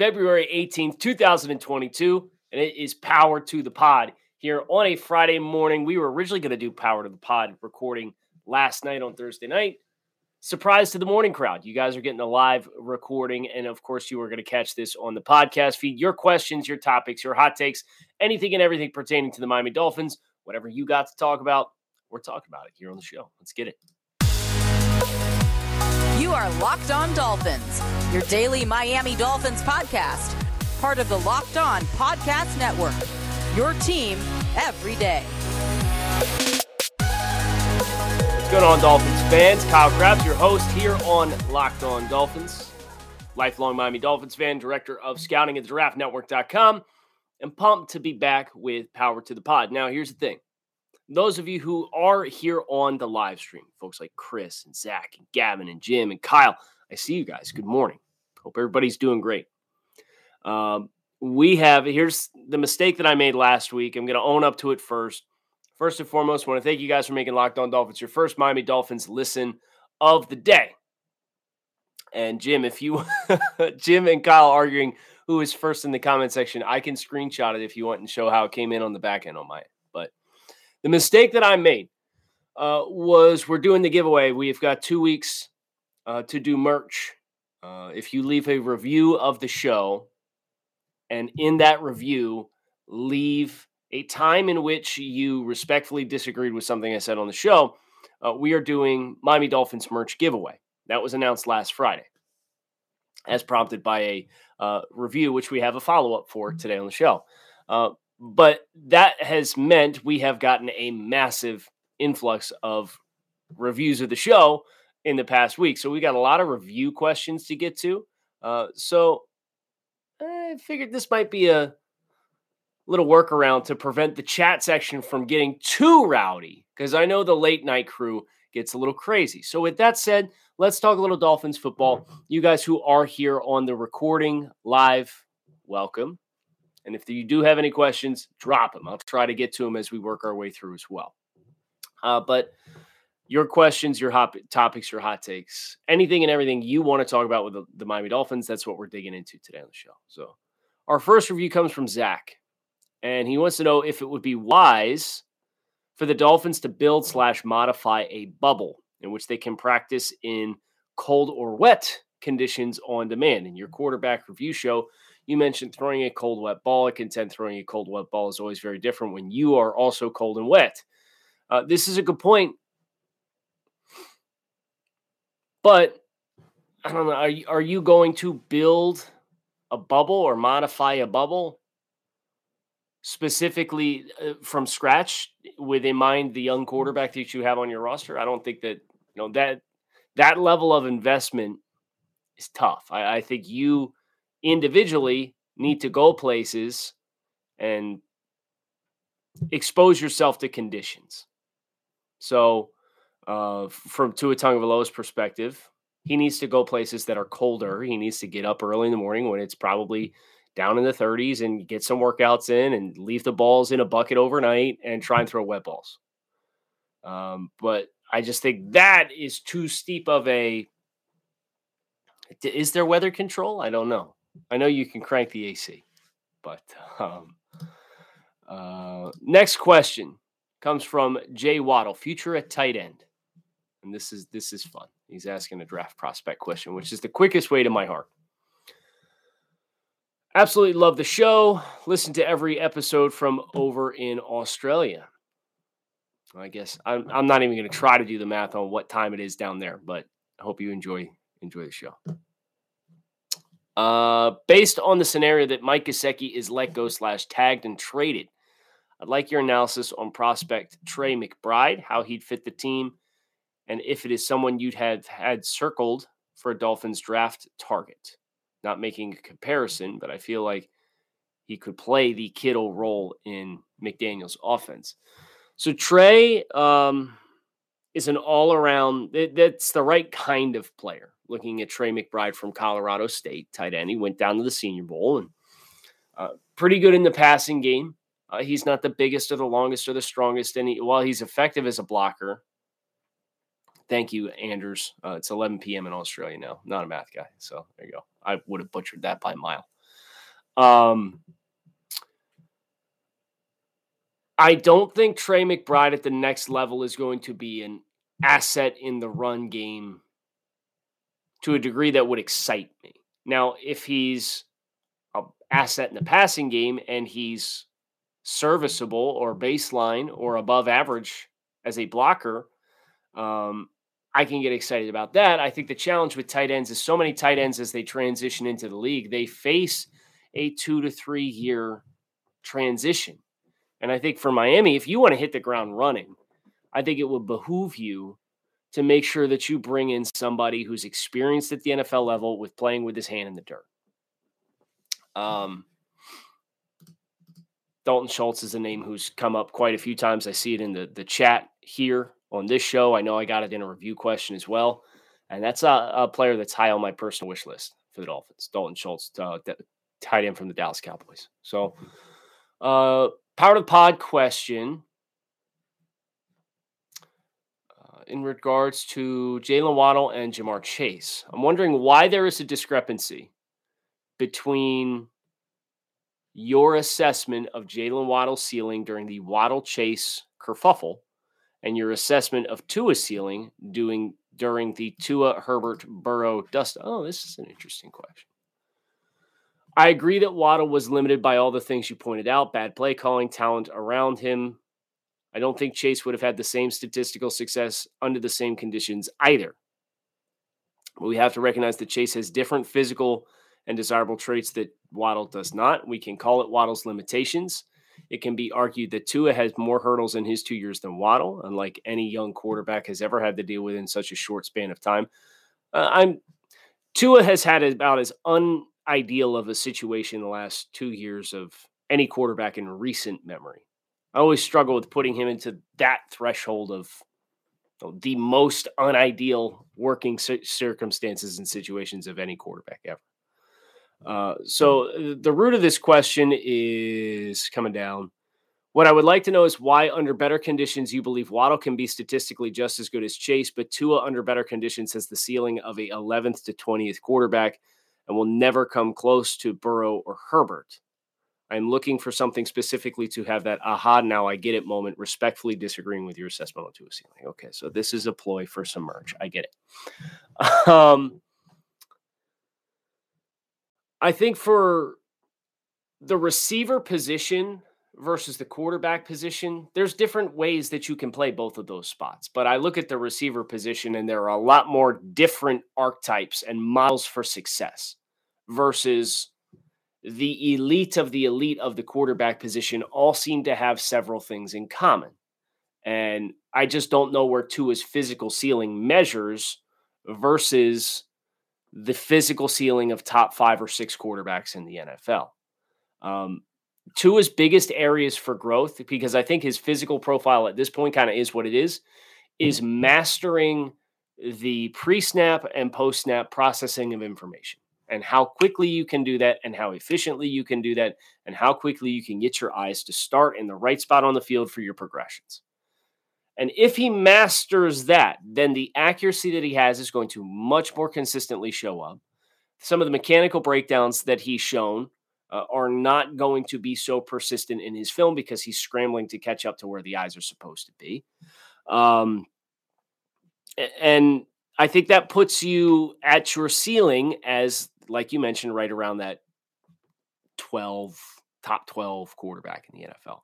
February 18th, 2022, and it is Power to the Pod here on a Friday morning. We were originally going to do Power to the Pod recording last night on Thursday night. Surprise to the morning crowd. You guys are getting a live recording. And of course, you are going to catch this on the podcast feed. Your questions, your topics, your hot takes, anything and everything pertaining to the Miami Dolphins, whatever you got to talk about, we're talking about it here on the show. Let's get it. You are Locked On Dolphins, your daily Miami Dolphins podcast, part of the Locked On Podcast Network. Your team every day. What's going on, Dolphins fans? Kyle Crabbs, your host here on Locked On Dolphins. Lifelong Miami Dolphins fan, director of scouting at draftnetwork.com, and pumped to be back with Power to the Pod. Now, here's the thing. Those of you who are here on the live stream, folks like Chris and Zach and Gavin and Jim and Kyle, I see you guys. Good morning. Hope everybody's doing great. Um, we have, here's the mistake that I made last week. I'm going to own up to it first. First and foremost, I want to thank you guys for making Locked On Dolphins your first Miami Dolphins listen of the day. And Jim, if you, Jim and Kyle arguing who is first in the comment section, I can screenshot it if you want and show how it came in on the back end on my. But the mistake that I made uh, was we're doing the giveaway. We've got two weeks uh, to do merch. Uh, if you leave a review of the show, and in that review, leave a time in which you respectfully disagreed with something I said on the show, uh, we are doing Miami Dolphins merch giveaway. That was announced last Friday, as prompted by a uh, review, which we have a follow up for today on the show. Uh, but that has meant we have gotten a massive influx of reviews of the show in the past week. So we got a lot of review questions to get to. Uh, so I figured this might be a little workaround to prevent the chat section from getting too rowdy because I know the late night crew gets a little crazy. So, with that said, let's talk a little Dolphins football. You guys who are here on the recording live, welcome. And if you do have any questions, drop them. I'll try to get to them as we work our way through as well. Uh, but your questions, your hot topics, your hot takes, anything and everything you want to talk about with the, the Miami Dolphins, that's what we're digging into today on the show. So, our first review comes from Zach and he wants to know if it would be wise for the Dolphins to build slash modify a bubble in which they can practice in cold or wet conditions on demand. In your quarterback review show, you mentioned throwing a cold wet ball. I contend throwing a cold wet ball is always very different when you are also cold and wet. Uh, this is a good point, but I don't know. Are you, are you going to build a bubble or modify a bubble? specifically uh, from scratch with in mind the young quarterback that you have on your roster. I don't think that you know that that level of investment is tough. I, I think you individually need to go places and expose yourself to conditions. So, uh, from Tua Tagovailoa's perspective, he needs to go places that are colder. He needs to get up early in the morning when it's probably down in the 30s and get some workouts in and leave the balls in a bucket overnight and try and throw wet balls. Um, but I just think that is too steep of a. Is there weather control? I don't know. I know you can crank the AC, but um, uh, next question comes from Jay Waddle, future at tight end, and this is this is fun. He's asking a draft prospect question, which is the quickest way to my heart. Absolutely love the show. Listen to every episode from over in Australia. I guess I'm, I'm not even going to try to do the math on what time it is down there, but I hope you enjoy enjoy the show. Uh, based on the scenario that Mike Gesicki is let go slash tagged and traded, I'd like your analysis on prospect Trey McBride, how he'd fit the team, and if it is someone you'd have had circled for a Dolphins draft target not making a comparison, but I feel like he could play the Kittle role in McDaniel's offense. So Trey um, is an all around, that's the right kind of player. Looking at Trey McBride from Colorado State, tight end. He went down to the Senior Bowl and uh, pretty good in the passing game. Uh, he's not the biggest or the longest or the strongest. And he, while he's effective as a blocker, thank you, Anders. Uh, it's 11 p.m. in Australia now. Not a math guy. So there you go. I would have butchered that by a mile. Um, I don't think Trey McBride at the next level is going to be an asset in the run game to a degree that would excite me. Now, if he's an asset in the passing game and he's serviceable or baseline or above average as a blocker, um, I can get excited about that. I think the challenge with tight ends is so many tight ends as they transition into the league, they face a two to three year transition. And I think for Miami, if you want to hit the ground running, I think it would behoove you to make sure that you bring in somebody who's experienced at the NFL level with playing with his hand in the dirt. Um, Dalton Schultz is a name who's come up quite a few times. I see it in the, the chat here on this show. I know I got it in a review question as well. And that's a, a player that's high on my personal wish list for the Dolphins. Dalton Schultz, uh, tight end from the Dallas Cowboys. So, uh, Power of the pod question uh, in regards to Jaylen Waddle and Ja'Marr Chase. I'm wondering why there is a discrepancy between your assessment of Jaylen Waddle's ceiling during the Waddle Chase kerfuffle and your assessment of Tua's ceiling doing during the Tua Herbert Burrow dust. Oh, this is an interesting question. I agree that Waddle was limited by all the things you pointed out bad play calling, talent around him. I don't think Chase would have had the same statistical success under the same conditions either. But we have to recognize that Chase has different physical and desirable traits that Waddle does not. We can call it Waddle's limitations. It can be argued that Tua has more hurdles in his two years than Waddle, unlike any young quarterback has ever had to deal with in such a short span of time. Uh, I'm Tua has had about as unideal of a situation in the last two years of any quarterback in recent memory. I always struggle with putting him into that threshold of the most unideal working circumstances and situations of any quarterback ever. Uh, so uh, the root of this question is coming down. What I would like to know is why, under better conditions, you believe Waddle can be statistically just as good as Chase, but Tua, under better conditions, has the ceiling of a 11th to 20th quarterback and will never come close to Burrow or Herbert. I'm looking for something specifically to have that aha, now I get it moment, respectfully disagreeing with your assessment on Tua ceiling. Okay, so this is a ploy for some merch. I get it. Um, I think for the receiver position versus the quarterback position, there's different ways that you can play both of those spots. But I look at the receiver position and there are a lot more different archetypes and models for success versus the elite of the elite of the quarterback position all seem to have several things in common. And I just don't know where Tua's physical ceiling measures versus the physical ceiling of top five or six quarterbacks in the NFL. Um, Tua's biggest areas for growth, because I think his physical profile at this point kind of is what it is, is mastering the pre snap and post snap processing of information and how quickly you can do that and how efficiently you can do that and how quickly you can get your eyes to start in the right spot on the field for your progressions. And if he masters that, then the accuracy that he has is going to much more consistently show up. Some of the mechanical breakdowns that he's shown uh, are not going to be so persistent in his film because he's scrambling to catch up to where the eyes are supposed to be. Um, and I think that puts you at your ceiling as like you mentioned, right around that 12, top 12 quarterback in the NFL.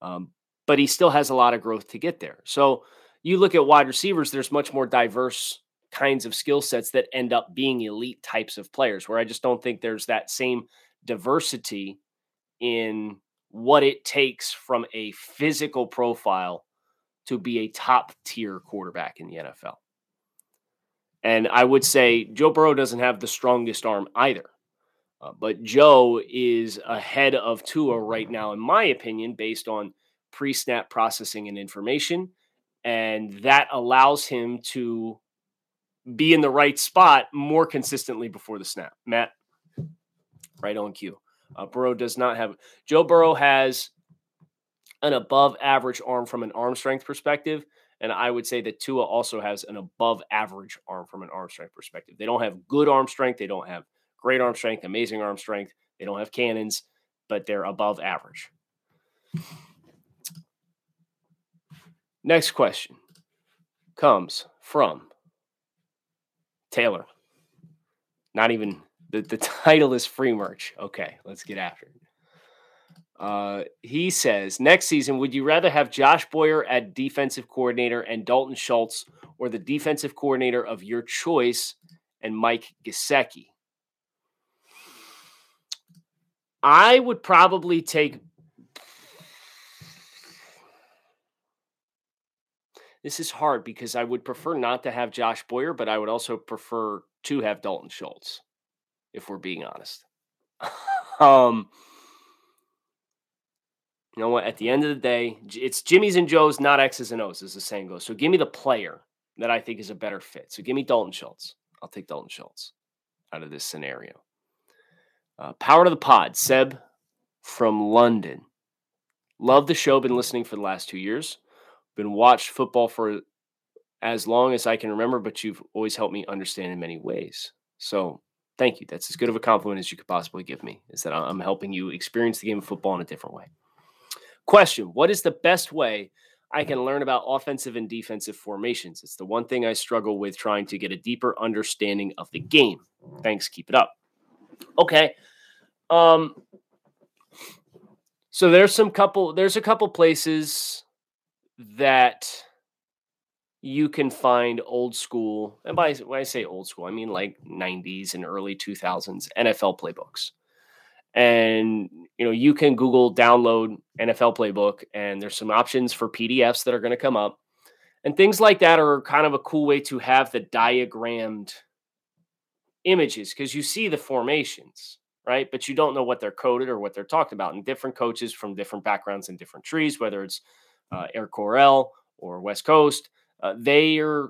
Um, but he still has a lot of growth to get there. So you look at wide receivers, there's much more diverse kinds of skill sets that end up being elite types of players, where I just don't think there's that same diversity in what it takes from a physical profile to be a top tier quarterback in the NFL. And I would say Joe Burrow doesn't have the strongest arm either. Uh, but Joe is ahead of Tua right now, in my opinion, based on pre snap processing and information. And that allows him to be in the right spot more consistently before the snap. Matt, right on cue. Uh, Burrow does not have, Joe Burrow has an above average arm from an arm strength perspective. And I would say that Tua also has an above average arm from an arm strength perspective. They don't have good arm strength. They don't have great arm strength, amazing arm strength. They don't have cannons, but they're above average. Next question comes from Taylor. Not even the, the title is free merch. Okay, let's get after it. Uh, he says, next season, would you rather have Josh Boyer at defensive coordinator and Dalton Schultz, or the defensive coordinator of your choice and Mike Gesicki? I would probably take. This is hard because I would prefer not to have Josh Boyer, but I would also prefer to have Dalton Schultz, if we're being honest. um, you know what? At the end of the day, it's Jimmy's and Joe's, not X's and O's, as the saying goes. So give me the player that I think is a better fit. So give me Dalton Schultz. I'll take Dalton Schultz out of this scenario. Uh, power to the pod, Seb from London. Love the show. Been listening for the last two years. Been watched football for as long as I can remember, but you've always helped me understand in many ways. So thank you. That's as good of a compliment as you could possibly give me. Is that I'm helping you experience the game of football in a different way. Question What is the best way I can learn about offensive and defensive formations? It's the one thing I struggle with trying to get a deeper understanding of the game. Thanks. Keep it up. Okay. Um, so there's some couple, there's a couple places that you can find old school, and by when I say old school, I mean like 90s and early 2000s NFL playbooks and you know you can google download nfl playbook and there's some options for pdfs that are going to come up. And things like that are kind of a cool way to have the diagrammed images because you see the formations right? But you don't know what they're coded or what they're talked about and different coaches from different backgrounds and different trees whether it's uh, air coryell or west coast uh, their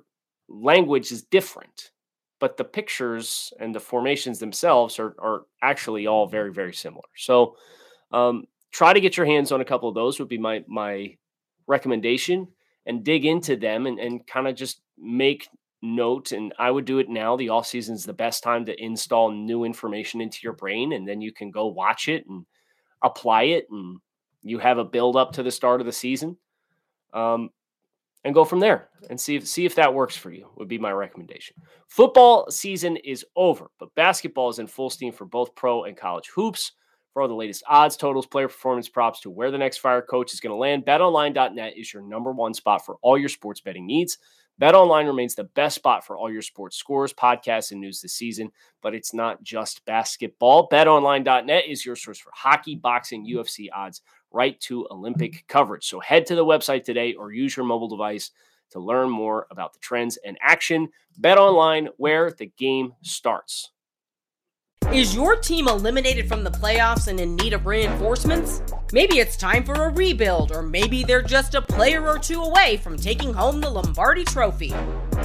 language is different but the pictures and the formations themselves are, are actually all very very similar. So um, try to get your hands on a couple of those would be my my recommendation and dig into them and, and kind of just make note and i would do it now the off season is the best time to install new information into your brain and then you can go watch it and apply it and you have a build up to the start of the season. Um, and go from there and see if see if that works for you would be my recommendation. Football season is over, but basketball is in full steam for both pro and college hoops. For all the latest odds, totals, player performance props to where the next fire coach is going to land, betonline.net is your number one spot for all your sports betting needs. BetOnline remains the best spot for all your sports scores, podcasts, and news this season, but it's not just basketball. BetOnline.net is your source for hockey, boxing, UFC odds, right to Olympic mm-hmm. coverage. So head to the website today or use your mobile device to learn more about the trends and action. Bet online where the game starts. Is your team eliminated from the playoffs and in need of reinforcements? Maybe it's time for a rebuild, or maybe they're just a player or two away from taking home the Lombardi Trophy.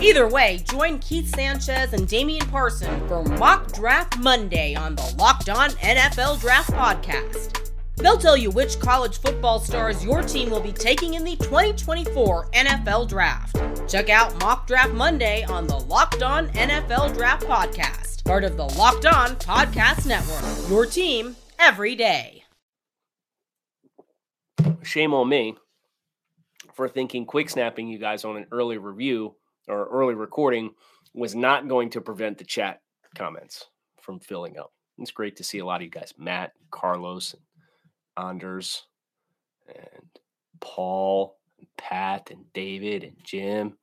Either way, join Keith Sanchez and Damian Parson for Mock Draft Monday on the Locked On NFL Draft Podcast. They'll tell you which college football stars your team will be taking in the 2024 NFL Draft. Check out Mock Draft Monday on the Locked On NFL Draft Podcast part of the Locked On Podcast Network. Your team every day. Shame on me for thinking quick snapping you guys on an early review or early recording was not going to prevent the chat comments from filling up. It's great to see a lot of you guys, Matt, Carlos, Anders, and Paul, and Pat, and David, and Jim,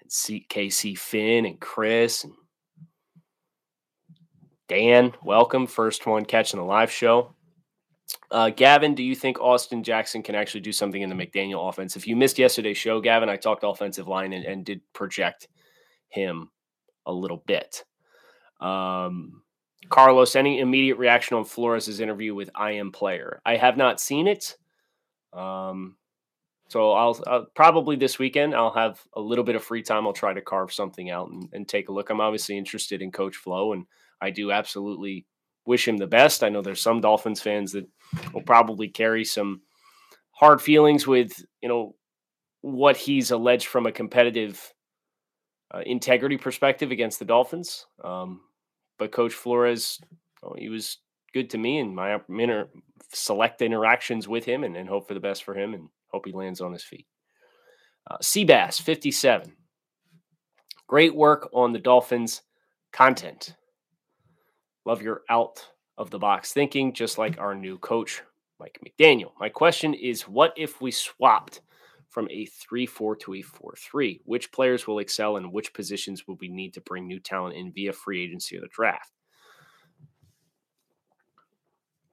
and KC Finn, and Chris, and Dan, welcome. First one catching the live show. Uh, Gavin, do you think Austin Jackson can actually do something in the McDaniel offense? If you missed yesterday's show, Gavin, I talked offensive line and, and did project him a little bit. Um, Carlos, any immediate reaction on Flores' interview with I Am Player? I have not seen it. Um, so I'll, I'll, probably this weekend I'll have a little bit of free time. I'll try to carve something out and, and take a look. I'm obviously interested in Coach Flo, and I do absolutely wish him the best. I know there's some Dolphins fans that will probably carry some hard feelings with you know what he's alleged from a competitive uh, integrity perspective against the Dolphins. Um, but Coach Flores, oh, he was good to me and my inter- select interactions with him, and, and hope for the best for him, and hope he lands on his feet. Uh, Seabass, 57. Great work on the Dolphins content. Love your out of the box thinking, just like our new coach, Mike McDaniel. My question is what if we swapped from a 3 4 to a 4 3? Which players will excel and which positions will we need to bring new talent in via free agency or the draft?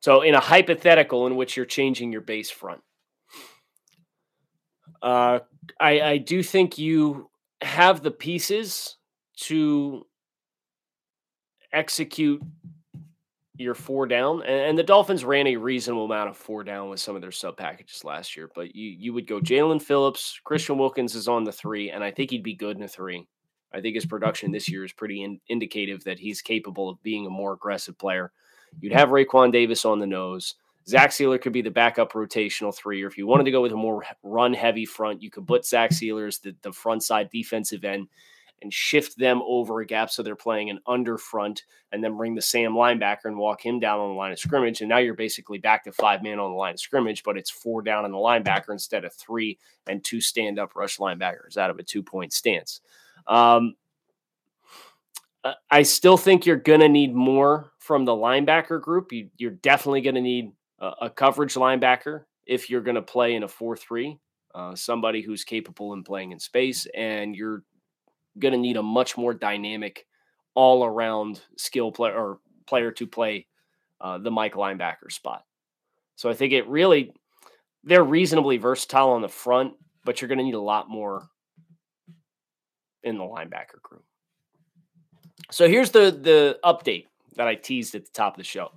So, in a hypothetical in which you're changing your base front, uh, I, I do think you have the pieces to execute your four down, and, the Dolphins ran a reasonable amount of four down with some of their sub packages last year. But you you would go Jaelan Phillips, Christian Wilkins is on the three, and I think he'd be good in a three. I think his production this year is pretty in, indicative that he's capable of being a more aggressive player. You'd have Raekwon Davis on the nose. Zach Sieler could be the backup rotational three, or if you wanted to go with a more run heavy front, you could put Zach Sieler as the, the front side defensive end and shift them over a gap so they're playing an under front and then bring the Sam linebacker and walk him down on the line of scrimmage. And now you're basically back to five man on the line of scrimmage, but it's four down on the linebacker instead of three and two stand up rush linebackers out of a two point stance. Um, I still think you're going to need more from the linebacker group. You, are definitely going to need a, a, coverage linebacker if you're going to play in a 4 3, uh, somebody who's capable in playing in space. And you're going to need a much more dynamic, all around skill player or player to play uh, the Mike linebacker spot. So I think it really, they're reasonably versatile on the front, but you're going to need a lot more in the linebacker group. So here's the the update that I teased at the top of the show.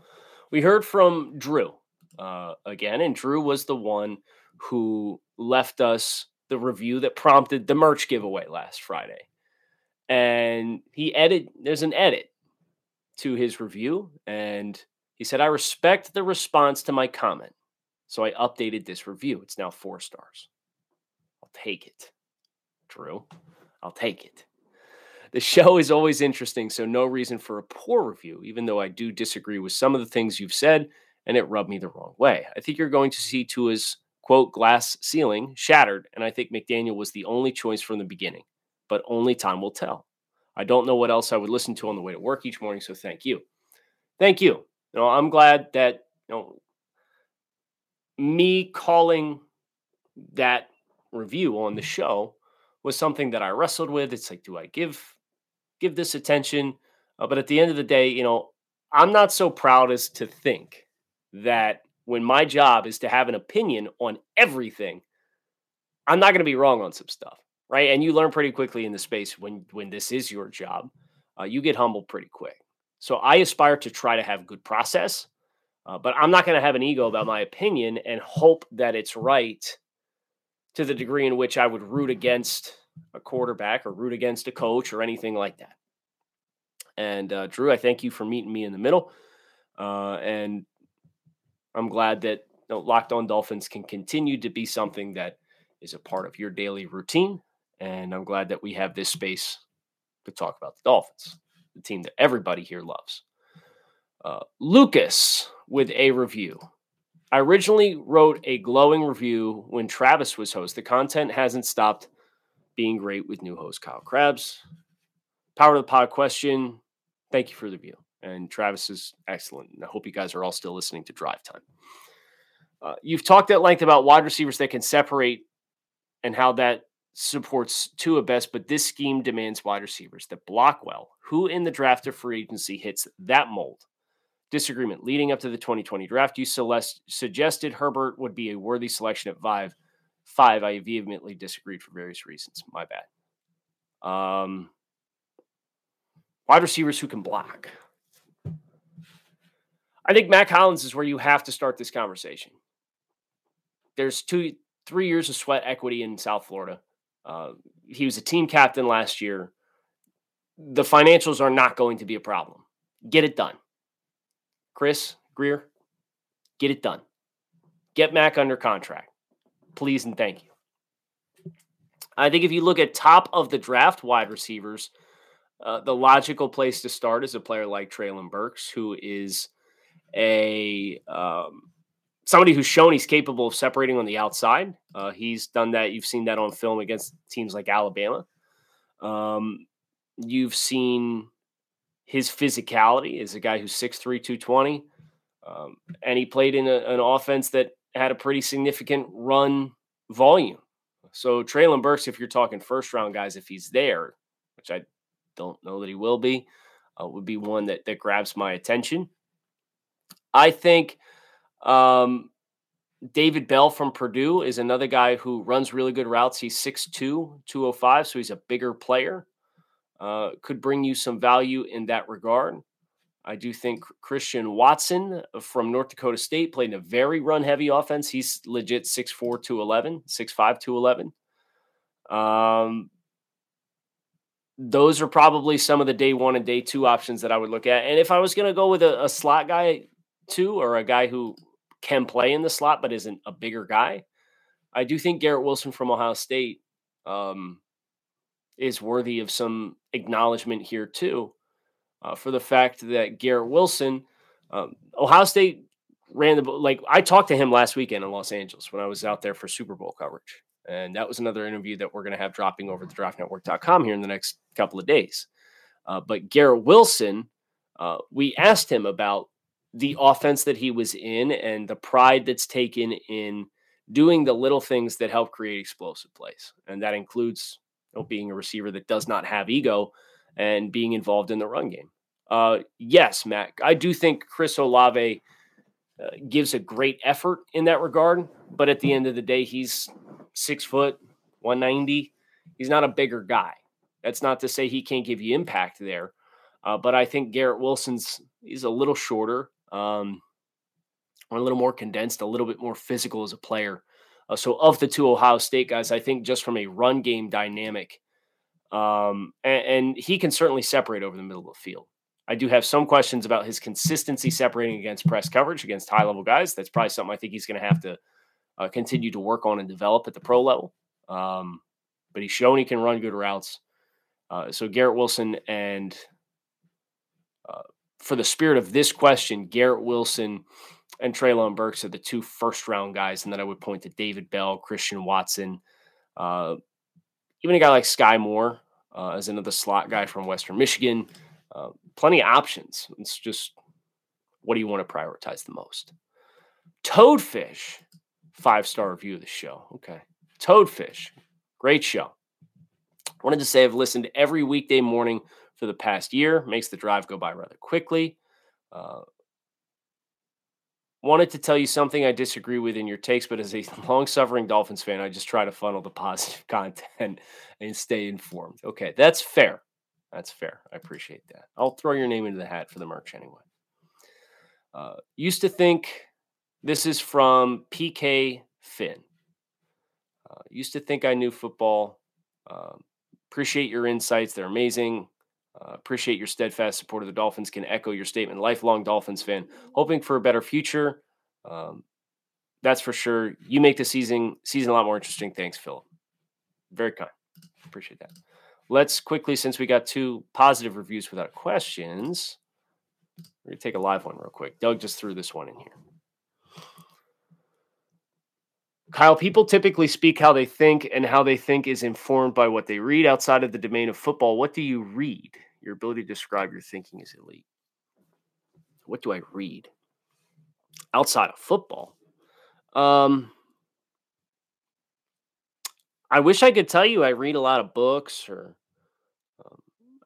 We heard from Drew uh, again, and Drew was the one who left us the review that prompted the merch giveaway last Friday and he edit there's an edit to his review and he said i respect the response to my comment so i updated this review. It's now four stars. I'll take it. Drew i'll take it. The show is always interesting so no reason for a poor review even though i do disagree with some of the things you've said and it rubbed me the wrong way. I think you're going to see tua's quote glass ceiling shattered and i think mcdaniel was the only choice from the beginning but only time will tell. I don't know what else I would listen to on the way to work each morning, so thank you. Thank you. You know, I'm glad that you know me calling that review on the show was something that I wrestled with. It's like, do I give give this attention? Uh, but at the end of the day, you know, I'm not so proud as to think that when my job is to have an opinion on everything, I'm not going to be wrong on some stuff right? And you learn pretty quickly in the space when when this is your job. Uh, you get humbled pretty quick. So I aspire to try to have good process, uh, but I'm not going to have an ego about my opinion and hope that it's right to the degree in which I would root against a quarterback or root against a coach or anything like that. And uh, Drew, I thank you for meeting me in the middle. Uh, and I'm glad that you know, Locked On Dolphins can continue to be something that is a part of your daily routine and I'm glad that we have this space to talk about the Dolphins, the team that everybody here loves. Uh, Lucas with a review. I originally wrote a glowing review when Travis was host. The content hasn't stopped being great with new host Kyle Crabbs. Power to the pod question. Thank you for the review. And Travis is excellent. And I hope you guys are all still listening to Drive Time. Uh, you've talked at length about wide receivers that can separate and how that supports Tua best, but this scheme demands wide receivers that block well. Who in the draft or free agency hits that mold? Disagreement leading up to the 2020 draft. You Celeste suggested Herbert would be a worthy selection at five. Five, I vehemently disagreed for various reasons. My bad. Um, wide receivers who can block. I think Mack Hollins is where you have to start this conversation. There's two, three years of sweat equity in South Florida. Uh, he was a team captain last year. The financials are not going to be a problem. Get it done. Chris Grier, get it done. Get Mack under contract. Please and thank you. I think if you look at top of the draft wide receivers, uh, the logical place to start is a player like Treylon Burks, who is a um, somebody who's shown he's capable of separating on the outside. Uh, he's done that. You've seen that on film against teams like Alabama. Um, you've seen his physicality as a guy who's 6'3, 220. Um, and he played in a, an offense that had a pretty significant run volume. So Treylon Burks, if you're talking first round guys, if he's there, which I don't know that he will be, uh, would be one that that grabs my attention. I think um, David Bell from Purdue is another guy who runs really good routes. He's 6'2, 205, so he's a bigger player. Uh, could bring you some value in that regard. I do think Christian Watson from North Dakota State played in a very run heavy offense. He's legit 6'4, 211, 6'5, 211. Um, those are probably some of the day one and day two options that I would look at. And if I was going to go with a, a slot guy, too, or a guy who can play in the slot but isn't a bigger guy, I do think Garrett Wilson from Ohio State um, is worthy of some acknowledgement here too, uh, for the fact that Garrett Wilson, um, Ohio State ran the like I talked to him last weekend in Los Angeles when I was out there for Super Bowl coverage, and that was another interview that we're going to have dropping over the DraftNetwork.com here in the next couple of days. Uh, but Garrett Wilson, uh, we asked him about the offense that he was in and the pride that's taken in doing the little things that help create explosive plays, and that includes know, being a receiver that does not have ego and being involved in the run game. Uh, yes, Matt, I do think Chris Olave uh, gives a great effort in that regard, but at the end of the day, he's six foot, 190. He's not a bigger guy. That's not to say he can't give you impact there, uh, but I think Garrett Wilson's he's a little shorter, um, a little more condensed, a little bit more physical as a player. Uh, so of the two Ohio State guys, I think just from a run game dynamic, um, and, and, he can certainly separate over the middle of the field. I do have some questions about his consistency separating against press coverage against high level guys. That's probably something I think he's going to have to uh, continue to work on and develop at the pro level. Um, but he's shown he can run good routes. Uh, so Garrett Wilson and uh, for the spirit of this question, Garrett Wilson and Treylon Burks are the two first round guys. And then I would point to David Bell, Christian Watson, uh, even a guy like Sky Moore uh, as another slot guy from Western Michigan. Uh, plenty of options. It's just what do you want to prioritize the most? Toadfish, five star review of the show. Okay. Toadfish, great show. Wanted to say I've listened every weekday morning for the past year. Makes the drive go by rather quickly. Uh, wanted to tell you something I disagree with in your takes, but as a long suffering Dolphins fan, I just try to funnel the positive content and stay informed. Okay, that's fair. That's fair. I appreciate that. I'll throw your name into the hat for the merch anyway. Uh, used to think this is from PK Finn. Uh, used to think I knew football. Uh, appreciate your insights. They're amazing. Uh, appreciate your steadfast support of the Dolphins. Can echo your statement. Lifelong Dolphins fan, hoping for a better future. Um, that's for sure. You make the season season a lot more interesting. Thanks, Philip. Very kind. Appreciate that. Let's quickly, since we got two positive reviews without questions, we're gonna take a live one real quick. Doug just threw this one in here. Kyle, people typically speak how they think, and how they think is informed by what they read outside of the domain of football. What do you read? Your ability to describe your thinking is elite. What do I read? Outside of football. Um, I wish I could tell you I read a lot of books or um,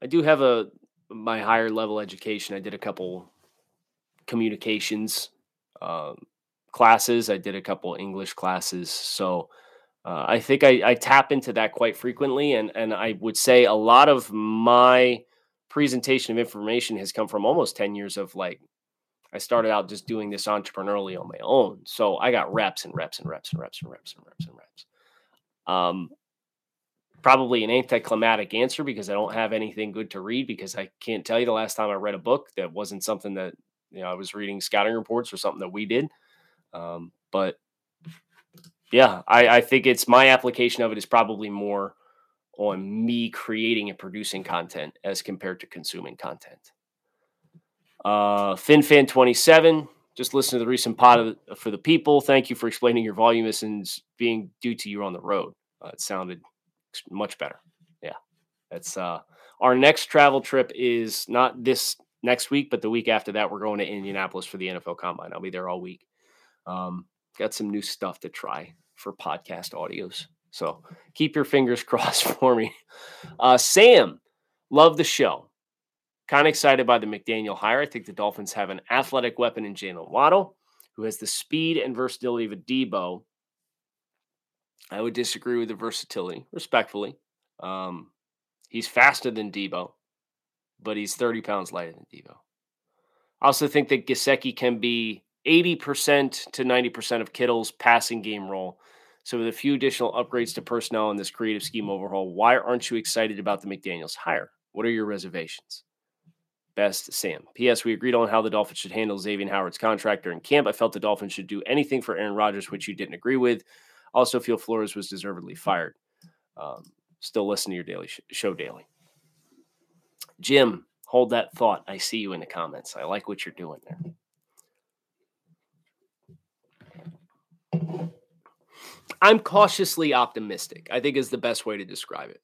I do have a my higher level education. I did a couple communications um, classes. I did a couple English classes. So uh, I think I, I, tap into that quite frequently. And, and I would say a lot of my presentation of information has come from almost 10 years of like I started out just doing this entrepreneurially on my own. So I got reps and reps and reps and reps and reps and reps and reps. Um, probably an anticlimactic answer because I don't have anything good to read because I can't tell you the last time I read a book that wasn't something that you know I was reading scouting reports or something that we did. Um, but yeah, I, I think it's my application of it is probably more on me creating and producing content as compared to consuming content. Uh, FinFan27, just listen to the recent pod for the people. Thank you for explaining your volume is being due to you on the road. Uh, it sounded much better. Yeah, that's uh, our next travel trip is not this next week, but the week after that, we're going to Indianapolis for the NFL Combine. I'll be there all week. Um, got some new stuff to try for podcast audios. So keep your fingers crossed for me. Uh, Sam, love the show. Kind of excited by the McDaniel hire. I think the Dolphins have an athletic weapon in Jaylen Waddle, who has the speed and versatility of a Deebo. I would disagree with the versatility, respectfully. Um, he's faster than Deebo, but he's 30 pounds lighter than Deebo. I also think that Gesicki can be 80% to 90% of Kittle's passing game role. So, with a few additional upgrades to personnel in this creative scheme overhaul, why aren't you excited about the McDaniels hire? What are your reservations? Best Sam. P.S. We agreed on how the Dolphins should handle Xavier Howard's contract during camp. I felt the Dolphins should do anything for Aaron Rodgers, which you didn't agree with. Also, feel Flores was deservedly fired. Um, still listen to your daily sh- show daily. Jim, hold that thought. I see you in the comments. I like what you're doing there. I'm cautiously optimistic, I think is the best way to describe it.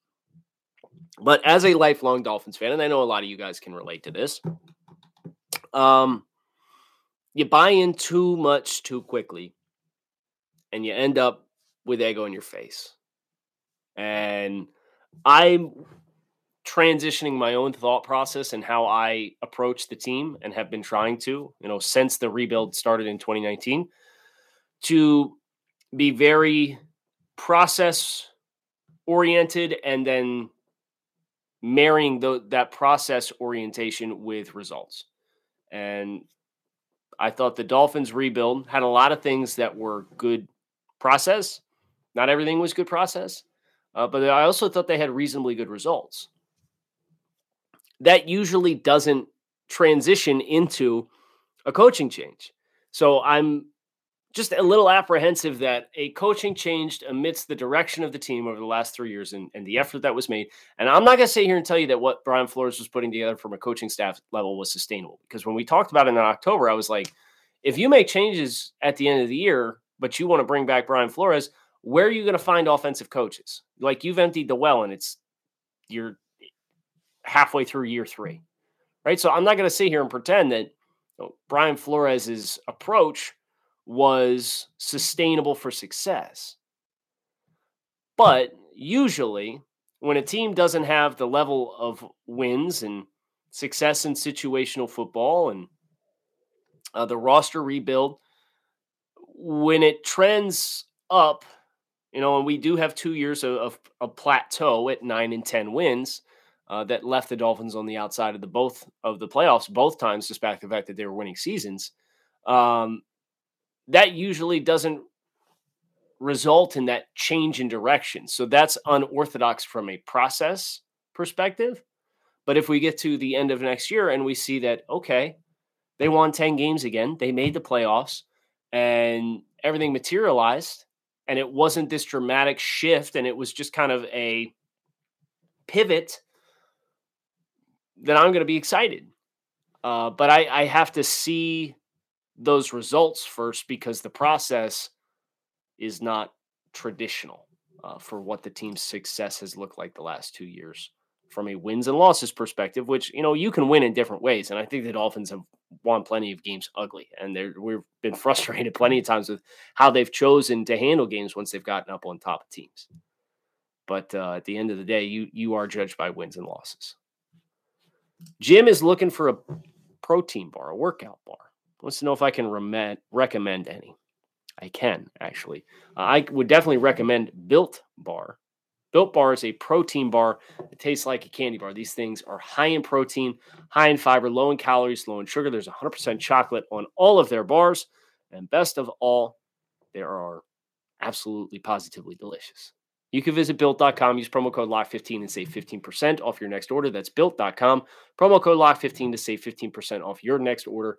But as a lifelong Dolphins fan, and I know a lot of you guys can relate to this, um, you buy in too much too quickly and you end up with ego in your face. And I'm transitioning my own thought process and how I approach the team and have been trying to, you know, since the rebuild started in 2019 to be very process oriented and then marrying the, that process orientation with results. And I thought the Dolphins rebuild had a lot of things that were good process. Not everything was good process, uh, but I also thought they had reasonably good results. That usually doesn't transition into a coaching change. So I'm just a little apprehensive that a coaching changed amidst the direction of the team over the last three years and, and the effort that was made. And I'm not going to sit here and tell you that what Brian Flores was putting together from a coaching staff level was sustainable. Because when we talked about it in October, I was like, if you make changes at the end of the year, but you want to bring back Brian Flores, where are you going to find offensive coaches? Like you've emptied the well and it's you're halfway through year three, right? So I'm not going to sit here and pretend that you know, Brian Flores's approach was sustainable for success. But usually, when a team doesn't have the level of wins and success in situational football and uh, the roster rebuild, when it trends up, you know, and we do have two years of, a plateau at nine and 10 wins. Uh, that left the Dolphins on the outside of the both of the playoffs both times, despite the fact that they were winning seasons. Um, that usually doesn't result in that change in direction. So that's unorthodox from a process perspective. But if we get to the end of next year and we see that, okay, they won 10 games again, they made the playoffs, and everything materialized, and it wasn't this dramatic shift, and it was just kind of a pivot, then I'm going to be excited. Uh, but I, I have to see those results first because the process is not traditional uh, for what the team's success has looked like the last two years from a wins and losses perspective, which you know you can win in different ways. And I think the Dolphins have won plenty of games ugly, and we've been frustrated plenty of times with how they've chosen to handle games once they've gotten up on top of teams. But uh, at the end of the day, you you are judged by wins and losses. Jim is looking for a protein bar, a workout bar wants to know if I can rem- recommend any. I can actually. Uh, I would definitely recommend Built Bar. Built Bar is a protein bar that tastes like a candy bar. These things are high in protein, high in fiber, low in calories, low in sugar. There's 100% chocolate on all of their bars. And best of all, they are absolutely positively delicious. You can visit built.com, use promo code LOCK15 and save 15% off your next order. That's built.com, promo code LOCK15 to save 15% off your next order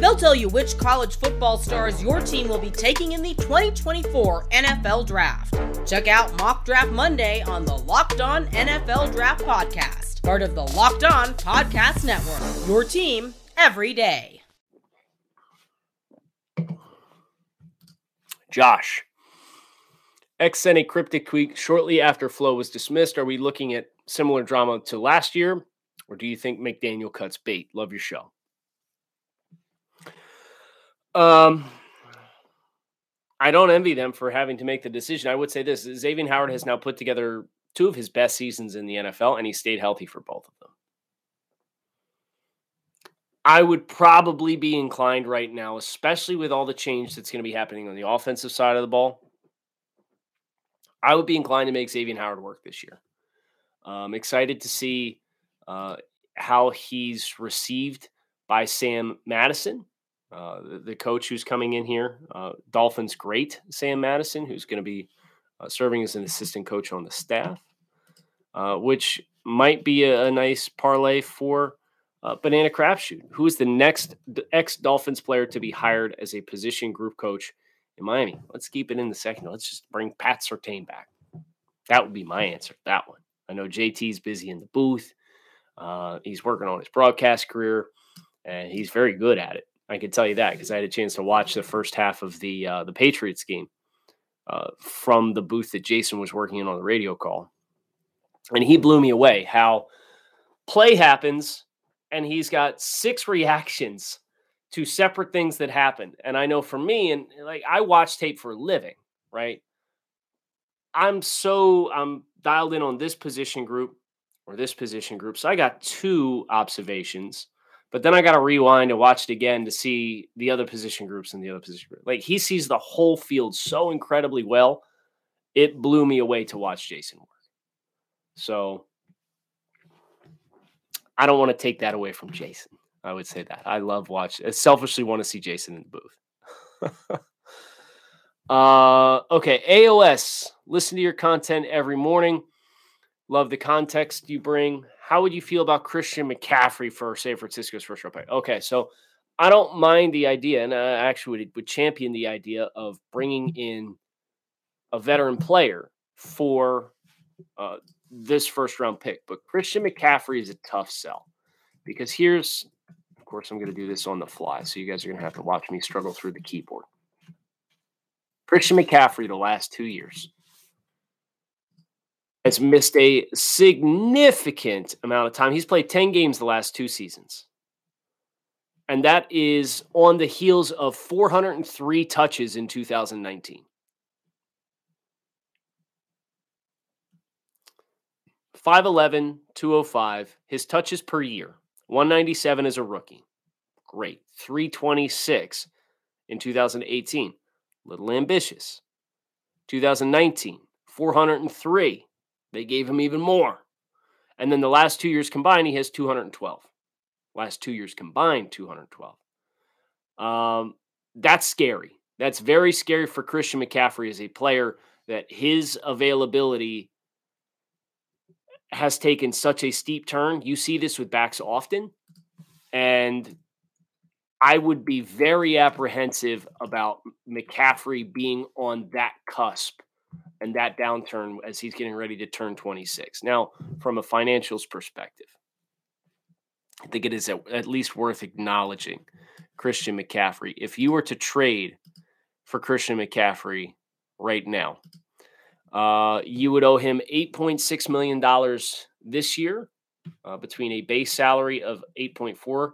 They'll tell you which college football stars your team will be taking in the 2024 NFL Draft. Check out Mock Draft Monday on the Locked On NFL Draft Podcast part of the Locked On Podcast Network. Your team every day. Josh. X sent a cryptic tweet shortly after Flo was dismissed. Are we looking at similar drama to last year, or do you think McDaniel cuts bait? Love your show. Um, I don't envy them for having to make the decision. I would say this: Xavier Howard has now put together two of his best seasons in the NFL, and he stayed healthy for both of them. I would probably be inclined right now, especially with all the change that's going to be happening on the offensive side of the ball. I would be inclined to make Xavier Howard work this year. I'm excited to see uh, how he's received by Sam Madison, uh, the, the, coach who's coming in here. Uh, Dolphins great Sam Madison, who's going to be uh, serving as an assistant coach on the staff uh, which might be a, a nice parlay for uh, Banana Crapshoot, who is the next ex Dolphins player to be hired as a position group coach in Miami. Let's keep it in the second. Let's just bring Pat Surtain back. That would be my answer that one. I know JT's busy in the booth. He's working on his broadcast career, and he's very good at it. I can tell you that because I had a chance to watch the first half of the uh, the Patriots game uh, from the booth that Jason was working in on the radio call and he blew me away how play happens and he's got six reactions to separate things that happen. And I know for me, and like I watch tape for a living, right? I'm so I'm dialed in on this position group or this position group. So I got two observations, but then I got to rewind and watch it again to see the other position groups and the other position group. Like he sees the whole field so incredibly well. It blew me away to watch Jason work. So I don't want to take that away from Jason. I would say that. I love watching. I selfishly want to see Jason in the booth. uh, okay, AOS. Listen to your content every morning. Love the context you bring. How would you feel about Christian McCaffrey for San Francisco's first round pick? Okay, so I don't mind the idea, and I actually would, would champion the idea of bringing in a veteran player for uh, this first round pick. But Christian McCaffrey is a tough sell because here's, of course, I'm going to do this on the fly. So you guys are going to have to watch me struggle through the keyboard. Christian McCaffrey, the last two years, has missed a significant amount of time. He's played 10 games the last two seasons. And that is on the heels of 403 touches in 2019. 5'11, 205. His touches per year 197 as a rookie. Great. 326 in 2018. Little ambitious. 2019, 403. They gave him even more. And then the last two years combined, he has 212. Last two years combined, 212. Um, that's scary. That's very scary for Christian McCaffrey as a player that his availability has taken such a steep turn. You see this with backs often. And I would be very apprehensive about McCaffrey being on that cusp and that downturn as he's getting ready to turn 26. Now, from a financials perspective, I think it is at least worth acknowledging Christian McCaffrey. If you were to trade for Christian McCaffrey right now, uh, you would owe him $8.6 million this year uh, between a base salary of 8.4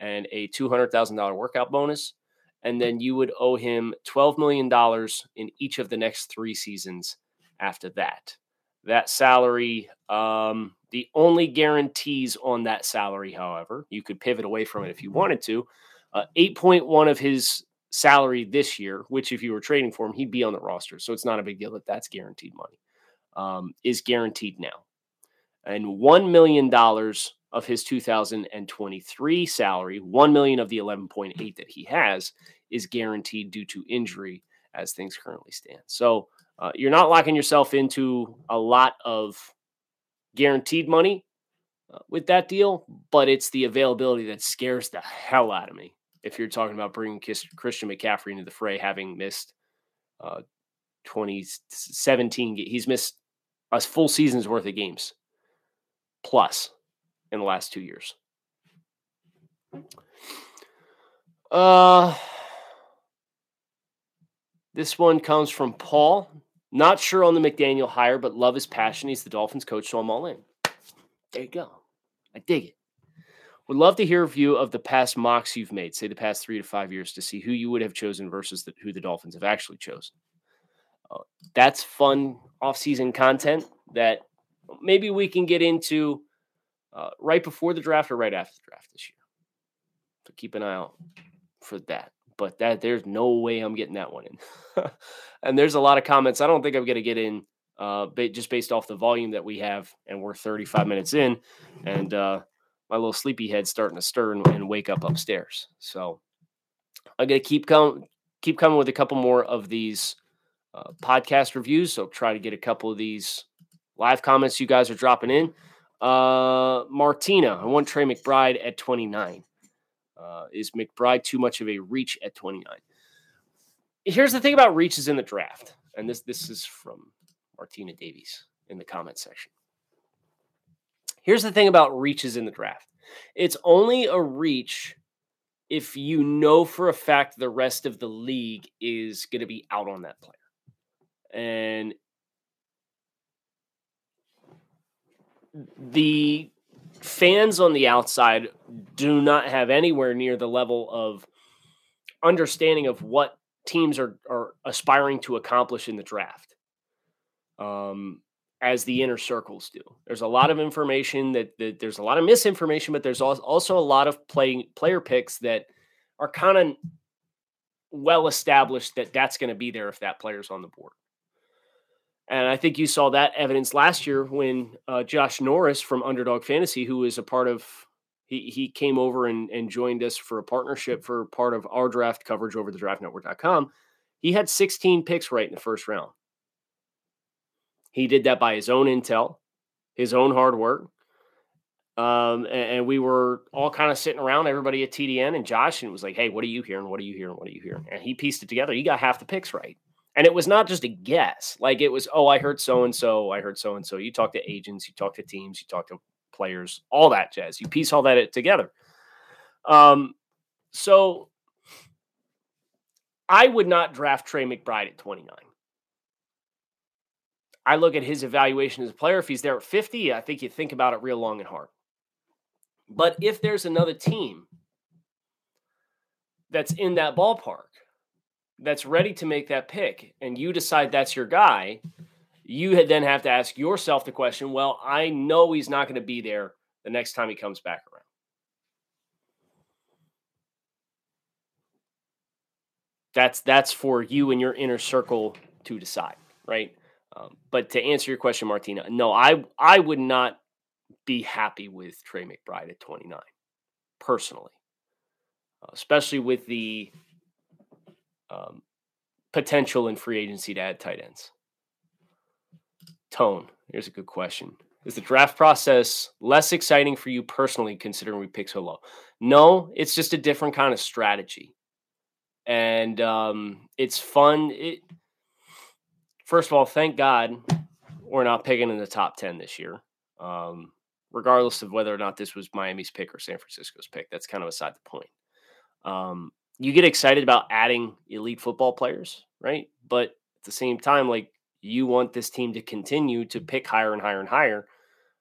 and a $200,000 workout bonus. And then you would owe him $12 million in each of the next three seasons after that. That salary, um, the only guarantees on that salary, however, you could pivot away from it if you wanted to. Uh, 8.1 of his salary this year, which if you were trading for him, he'd be on the roster. So it's not a big deal that that's guaranteed money, um, is guaranteed now. And $1 million of his 2023 salary, 1 million of the 11.8 that he has is guaranteed due to injury as things currently stand. So uh, you're not locking yourself into a lot of guaranteed money uh, with that deal, but it's the availability that scares the hell out of me. If you're talking about bringing Christian McCaffrey into the fray, having missed uh, 2017, he's missed a full season's worth of games plus in the last two years. Uh, this one comes from Paul. Not sure on the McDaniel hire, but love his passion. He's the Dolphins coach, so I'm all in. There you go. I dig it. Would love to hear a view of the past mocks you've made, say the past three to five years, to see who you would have chosen versus the, who the Dolphins have actually chosen. Uh, that's fun off-season content that maybe we can get into uh, right before the draft or right after the draft this year. So keep an eye out for that. But that there's no way I'm getting that one in. and there's a lot of comments. I don't think I'm going to get in uh, just based off the volume that we have, and we're 35 minutes in, and uh, my little sleepy head starting to stir and, and wake up upstairs. So I'm going to keep coming, keep coming with a couple more of these uh, podcast reviews. So try to get a couple of these live comments you guys are dropping in. Uh, Martina, I want Trey McBride at 29. Uh, is McBride too much of a reach at 29? Here's the thing about reaches in the draft, and this this is from Martina Davies in the comment section. Here's the thing about reaches in the draft. It's only a reach if you know for a fact the rest of the league is going to be out on that player. And the fans on the outside do not have anywhere near the level of understanding of what teams are, are aspiring to accomplish in the draft um, as the inner circles do. There's a lot of information that, that there's a lot of misinformation, but there's also a lot of playing player picks that are kind of well established that that's going to be there if that player's on the board. And I think you saw that evidence last year when uh, Josh Norris from Underdog Fantasy, who is a part of, he, he came over and, and joined us for a partnership for part of our draft coverage over the draftnetwork.com. He had 16 picks right in the first round. He did that by his own intel, his own hard work. Um, and, and, we were all kind of sitting around, everybody at TDN and Josh, and it was like, hey, what are you hearing? What are you hearing? What are you hearing? And he pieced it together. He got half the picks right. And it was not just a guess. Like it was, oh, I heard so and so. I heard so and so. You talk to agents, you talk to teams, you talk to players, all that jazz. You piece all that together. Um, so I would not draft Trey McBride at 29. I look at his evaluation as a player. If he's there at 50, I think you think about it real long and hard. But if there's another team that's in that ballpark, that's ready to make that pick and you decide that's your guy, you then have to ask yourself the question well, I know he's not going to be there the next time he comes back around. That's that's for you and your inner circle to decide, right? Um, but to answer your question, Martina, no, I I would not be happy with Trey McBride at 29, personally, uh, especially with the um, potential in free agency to add tight ends? Tone, here's a good question. Is the draft process less exciting for you personally, considering we pick so low? No, it's just a different kind of strategy. And um, it's fun. It, first of all, thank God we're not picking in the top 10 this year. Um, regardless of whether or not this was Miami's pick or San Francisco's pick. That's kind of aside the point. Um, you get excited about adding elite football players, right? But at the same time, like you want this team to continue to pick higher and higher and higher.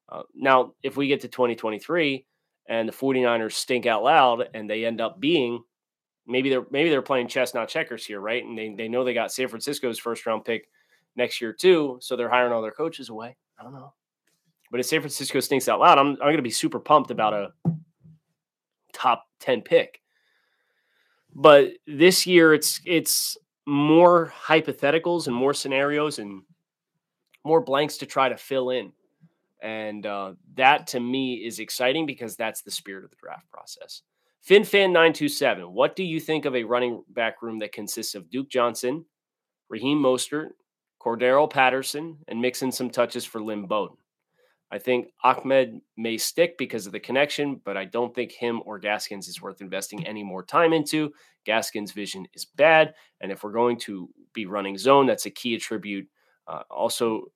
Uh, now, if we get to 2023 and the 49ers stink out loud and they end up being maybe they're maybe they're playing chess, not checkers here, right? And they, they know they got San Francisco's first round pick next year too, so they're hiring all their coaches away. I don't know. But if San Francisco stinks out loud, I'm I'm gonna be super pumped about a top 10 pick. But this year it's it's more hypotheticals and more scenarios and more blanks to try to fill in. And uh, that to me is exciting because that's the spirit of the draft process. FinFan927, what do you think of a running back room that consists of Duke Johnson, Raheem Mostert, Cordarrelle Patterson, and mixing some touches for Lynn Bowden? I think Ahmed may stick because of the connection, but I don't think him or Gaskins is worth investing any more time into. Gaskins' vision is bad. And if we're going to be running zone, that's a key attribute. Uh, also,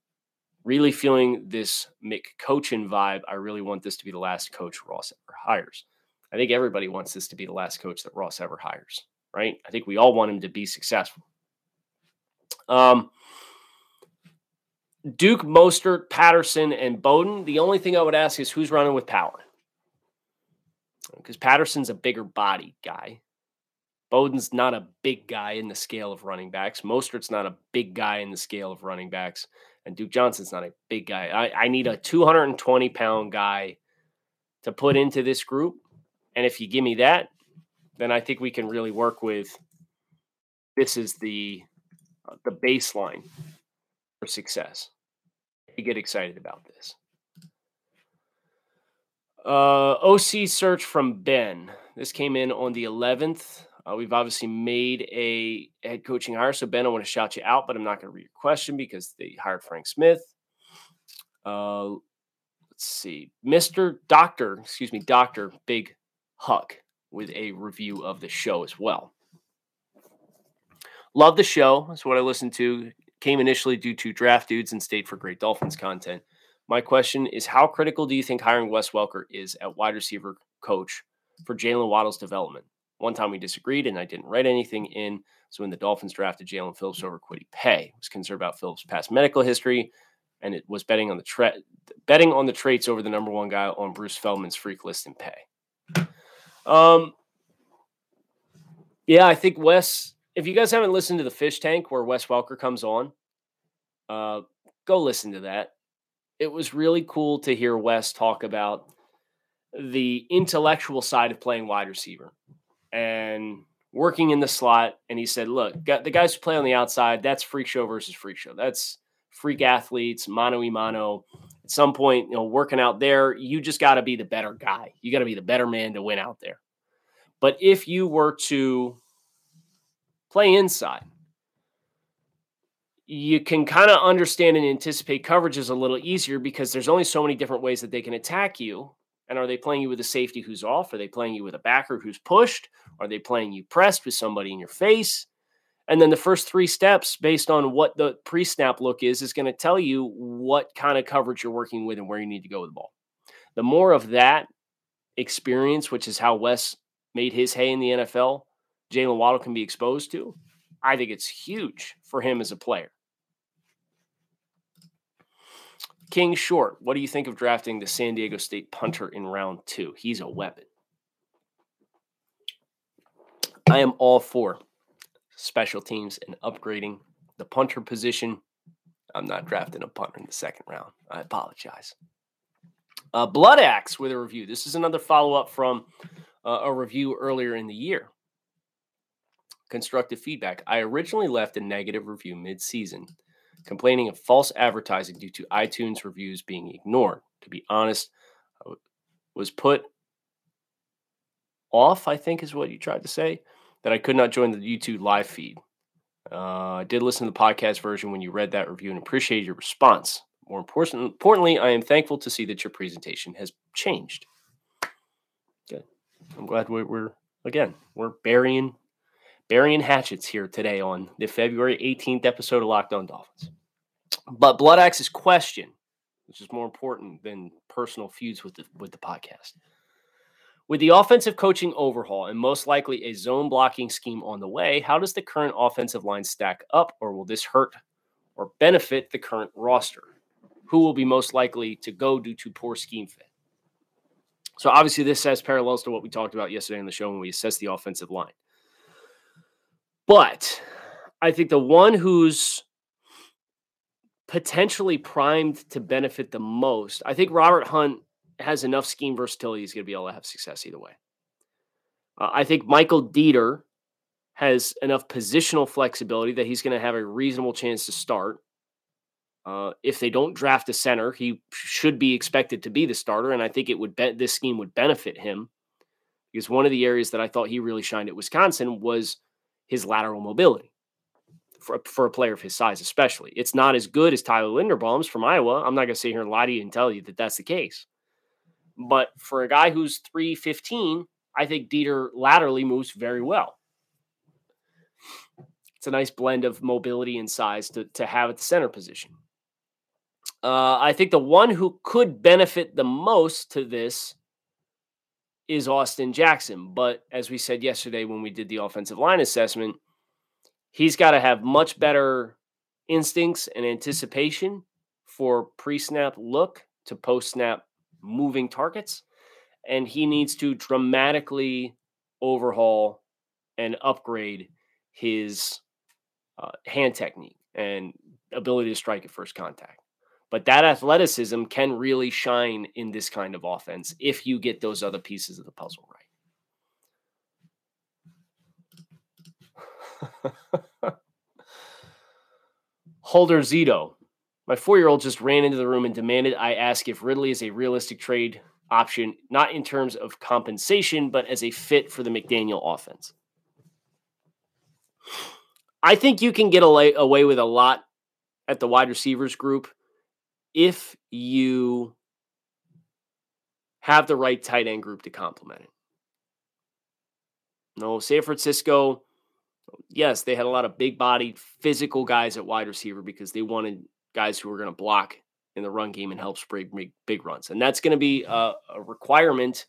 really feeling this Mick Cochin vibe. I really want this to be the last coach Ross ever hires. I think everybody wants this to be the last coach that Ross ever hires, right? I think we all want him to be successful. Um, Duke, Mostert, Patterson, and Bowden. The only thing I would ask is who's running with power? Because Patterson's a bigger body guy. Bowden's not a big guy in the scale of running backs. Mostert's not a big guy in the scale of running backs. And Duke Johnson's not a big guy. I, I need a 220 pound guy to put into this group. And if you give me that, then I think we can really work with this is the uh, the baseline for success. You get excited about this. Uh, OC search from Ben. This came in on the 11th. Uh, we've obviously made a head coaching hire. So, Ben, I want to shout you out, but I'm not going to read your question because they hired Frank Smith. Uh, let's see. Mr. Doctor, excuse me, Dr. Big Huck with a review of the show as well. Love the show. That's what I listen to. Came initially due to draft dudes and stayed for great Dolphins content. My question is how critical do you think hiring Wes Welker is at wide receiver coach for Jaylen Waddle's development? One time we disagreed and I didn't write anything in. So when the Dolphins drafted Jaelan Phillips over Kwity Paye, was concerned about Phillips' past medical history, and it was betting on the tra- betting on the traits over the number one guy on Bruce Feldman's freak list in pay. Um, yeah, I think Wes if you guys haven't listened to the fish tank where Wes Welker comes on, uh, go listen to that. It was really cool to hear Wes talk about the intellectual side of playing wide receiver and working in the slot. And he said, look, the guys who play on the outside, that's freak show versus freak show. That's freak athletes, mano y mano. At some point, you know, working out there, you just got to be the better guy. You got to be the better man to win out there. But if you were to play inside. You can kind of understand and anticipate coverages a little easier because there's only so many different ways that they can attack you. And are they playing you with a safety who's off? Are they playing you with a backer who's pushed? Are they playing you pressed with somebody in your face? And then the first three steps, based on what the pre snap look is, is going to tell you what kind of coverage you're working with and where you need to go with the ball. The more of that experience, which is how Wes made his hay in the NFL, Jaylen Waddle can be exposed to, I think it's huge for him as a player. King Short, what do you think of drafting the San Diego State punter in round two? He's a weapon. I am all for special teams and upgrading the punter position. I'm not drafting a punter in the second round. I apologize. Uh, Blood Axe with a review. This is another follow up from uh, a review earlier in the year constructive feedback. I originally left a negative review mid season, complaining of false advertising due to iTunes reviews being ignored. To be honest, I was put off, I think is what you tried to say, that I could not join the YouTube live feed. Uh, I did listen to the podcast version when you read that review and appreciate your response. More important, importantly, I am thankful to see that your presentation has changed. Good. I'm glad we're, we're again, we're burying burying hatchets here today on the February 18th episode of Locked On Dolphins. But Blood Axe's question, which is more important than personal feuds with the with the podcast. With the offensive coaching overhaul and most likely a zone blocking scheme on the way, how does the current offensive line stack up, or will this hurt or benefit the current roster? Who will be most likely to go due to poor scheme fit? So, obviously, this has parallels to what we talked about yesterday in the show when we assessed the offensive line. But I think the one who's potentially primed to benefit the most, I think Robert Hunt has enough scheme versatility. He's going to be able to have success either way. Uh, I think Michael Deiter has enough positional flexibility that he's going to have a reasonable chance to start. Uh, if they don't draft a center, he should be expected to be the starter, and I think it would be- this scheme would benefit him because one of the areas that I thought he really shined at Wisconsin was his lateral mobility for, for a player of his size, especially. It's not as good as Tyler Linderbaum's from Iowa. I'm not going to sit here and lie to you and tell you that that's the case. But for a guy who's 315, I think Deiter laterally moves very well. It's a nice blend of mobility and size to, to have at the center position. Uh, I think the one who could benefit the most to this is Austin Jackson. But as we said yesterday when we did the offensive line assessment, he's got to have much better instincts and anticipation for pre snap look to post snap moving targets. And he needs to dramatically overhaul and upgrade his uh, hand technique and ability to strike at first contact. But that athleticism can really shine in this kind of offense if you get those other pieces of the puzzle right. Holder Zito. My four year old just ran into the room and demanded I ask if Ridley is a realistic trade option, not in terms of compensation, but as a fit for the McDaniel offense. I think you can get away with a lot at the wide receivers group if you have the right tight end group to complement it. No, San Francisco, yes, they had a lot of big bodied, physical guys at wide receiver because they wanted guys who were going to block in the run game and help spray big, big runs. And that's going to be mm-hmm. a, a requirement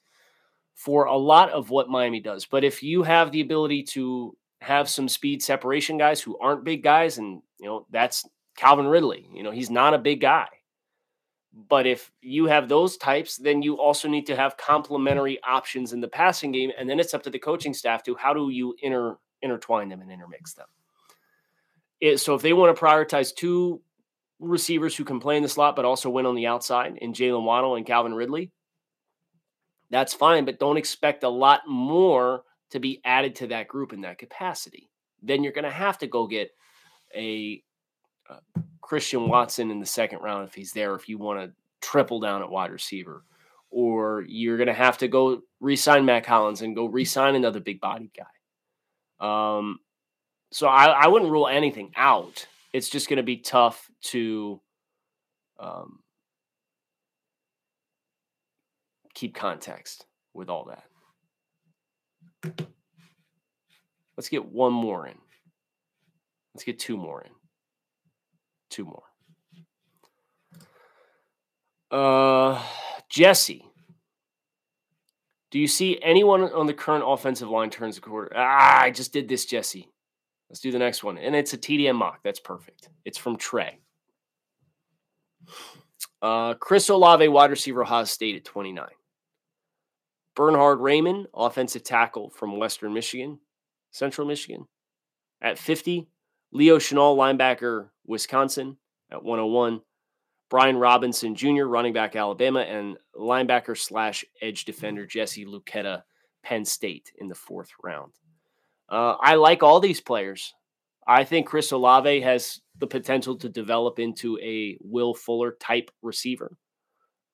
for a lot of what Miami does. But if you have the ability to have some speed separation guys who aren't big guys, and you know that's Calvin Ridley. You know he's not a big guy, but if you have those types, then you also need to have complementary options in the passing game, and then it's up to the coaching staff to how do you inter intertwine them and intermix them. It, so if they want to prioritize two receivers who can play in the slot but also win on the outside in Jaylen Waddle and Calvin Ridley, that's fine, but don't expect a lot more to be added to that group in that capacity. Then you're going to have to go get a, a uh, Christian Watson in the second round if he's there, if you want to triple down at wide receiver. Or you're going to have to go re sign Mack Hollins and go re sign another big body guy. Um, so I, I wouldn't rule anything out. It's just going to be tough to um, keep context with all that. Let's get one more in. Let's get two more in. Two more. Uh, Jesse, do you see anyone on the current offensive line turns the quarter? Ah, I just did this, Jesse. Let's do the next one. And it's a TDN mock. That's perfect. It's from Trey. Uh, Chris Olave, wide receiver, Ohio State at 29. Bernhard Raimann, offensive tackle from Western Michigan, Central Michigan, at 50. Leo Chenal, linebacker, Wisconsin, at 101. Brian Robinson Jr., running back, Alabama, and linebacker slash edge defender Jesse Luketa, Penn State, in the fourth round. Uh, I like all these players. I think Chris Olave has the potential to develop into a Will Fuller type receiver.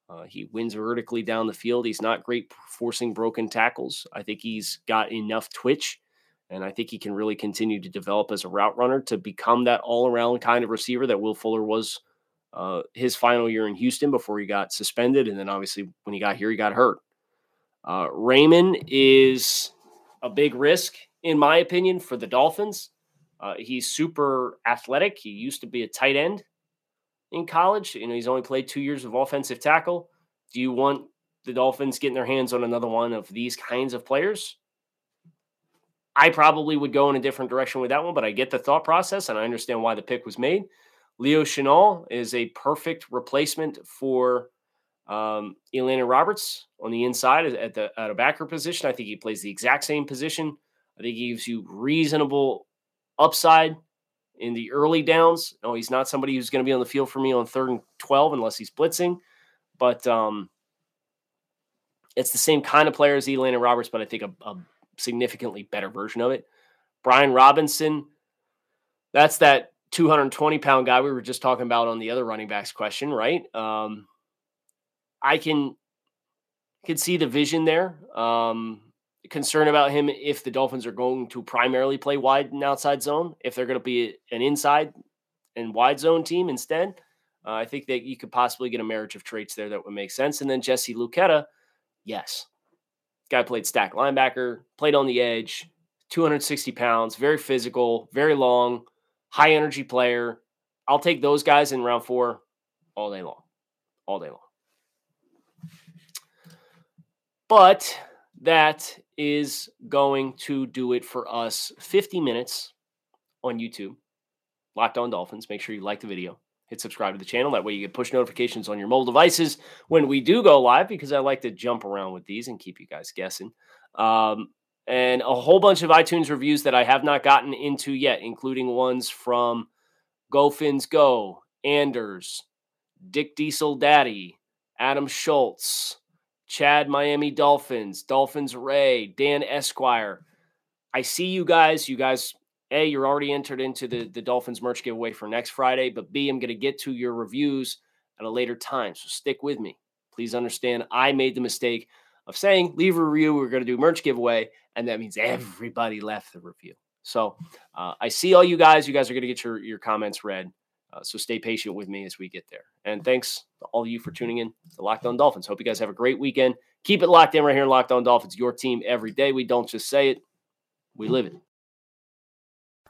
Uh, he wins vertically down the field. He's not great forcing broken tackles. I think he's got enough twitch, and I think he can really continue to develop as a route runner to become that all around kind of receiver that Will Fuller was uh, his final year in Houston before he got suspended. And then obviously when he got here, he got hurt. Uh, Raimann is a big risk, in my opinion, for the Dolphins. Uh, he's super athletic. He used to be a tight end in college. You know, he's only played two years of offensive tackle. Do you want the Dolphins getting their hands on another one of these kinds of players? I probably would go in a different direction with that one, but I get the thought process and I understand why the pick was made. Leo Chenal is a perfect replacement for um, Elandon Roberts on the inside at the at a backer position. I think he plays the exact same position. I think he gives you reasonable upside in the early downs. No, he's not somebody who's going to be on the field for me on third and 12 unless he's blitzing. But um, it's the same kind of player as Elandon Roberts, but I think a, a significantly better version of it. Brian Robinson, that's that 220 pound guy we were just talking about on the other running backs question, right? Um, I can can see the vision there. Um, concern about him if the Dolphins are going to primarily play wide and outside zone, if they're going to be an inside and wide zone team instead. Uh, I think that you could possibly get a marriage of traits there that would make sense. And then Jesse Luketa, yes. Guy played stack linebacker, played on the edge, 260 pounds, very physical, very long, high energy player. I'll take those guys in round four all day long. All day long. But that is going to do it for us 50 minutes on YouTube. Locked on Dolphins. Make sure you like the video. Hit subscribe to the channel. That way you get push notifications on your mobile devices when we do go live because I like to jump around with these and keep you guys guessing. Um, and a whole bunch of iTunes reviews that I have not gotten into yet, including ones from Go Fins Go, Anders, Dick Diesel Daddy, Adam Schultz, Chad Miami Dolphins, Dolphins Ray, Dan Esquire. I see you guys. You guys, A, you're already entered into the, the Dolphins merch giveaway for next Friday, but B, I'm going to get to your reviews at a later time. So stick with me. Please understand, I made the mistake of saying leave a review. We're going to do merch giveaway, and that means everybody left the review. So uh, I see all you guys. You guys are going to get your, your comments read. Uh, so stay patient with me as we get there. And thanks to all of you for tuning in to Locked On Dolphins. Hope you guys have a great weekend. Keep it locked in right here in Locked On Dolphins, your team every day. We don't just say it, we live it.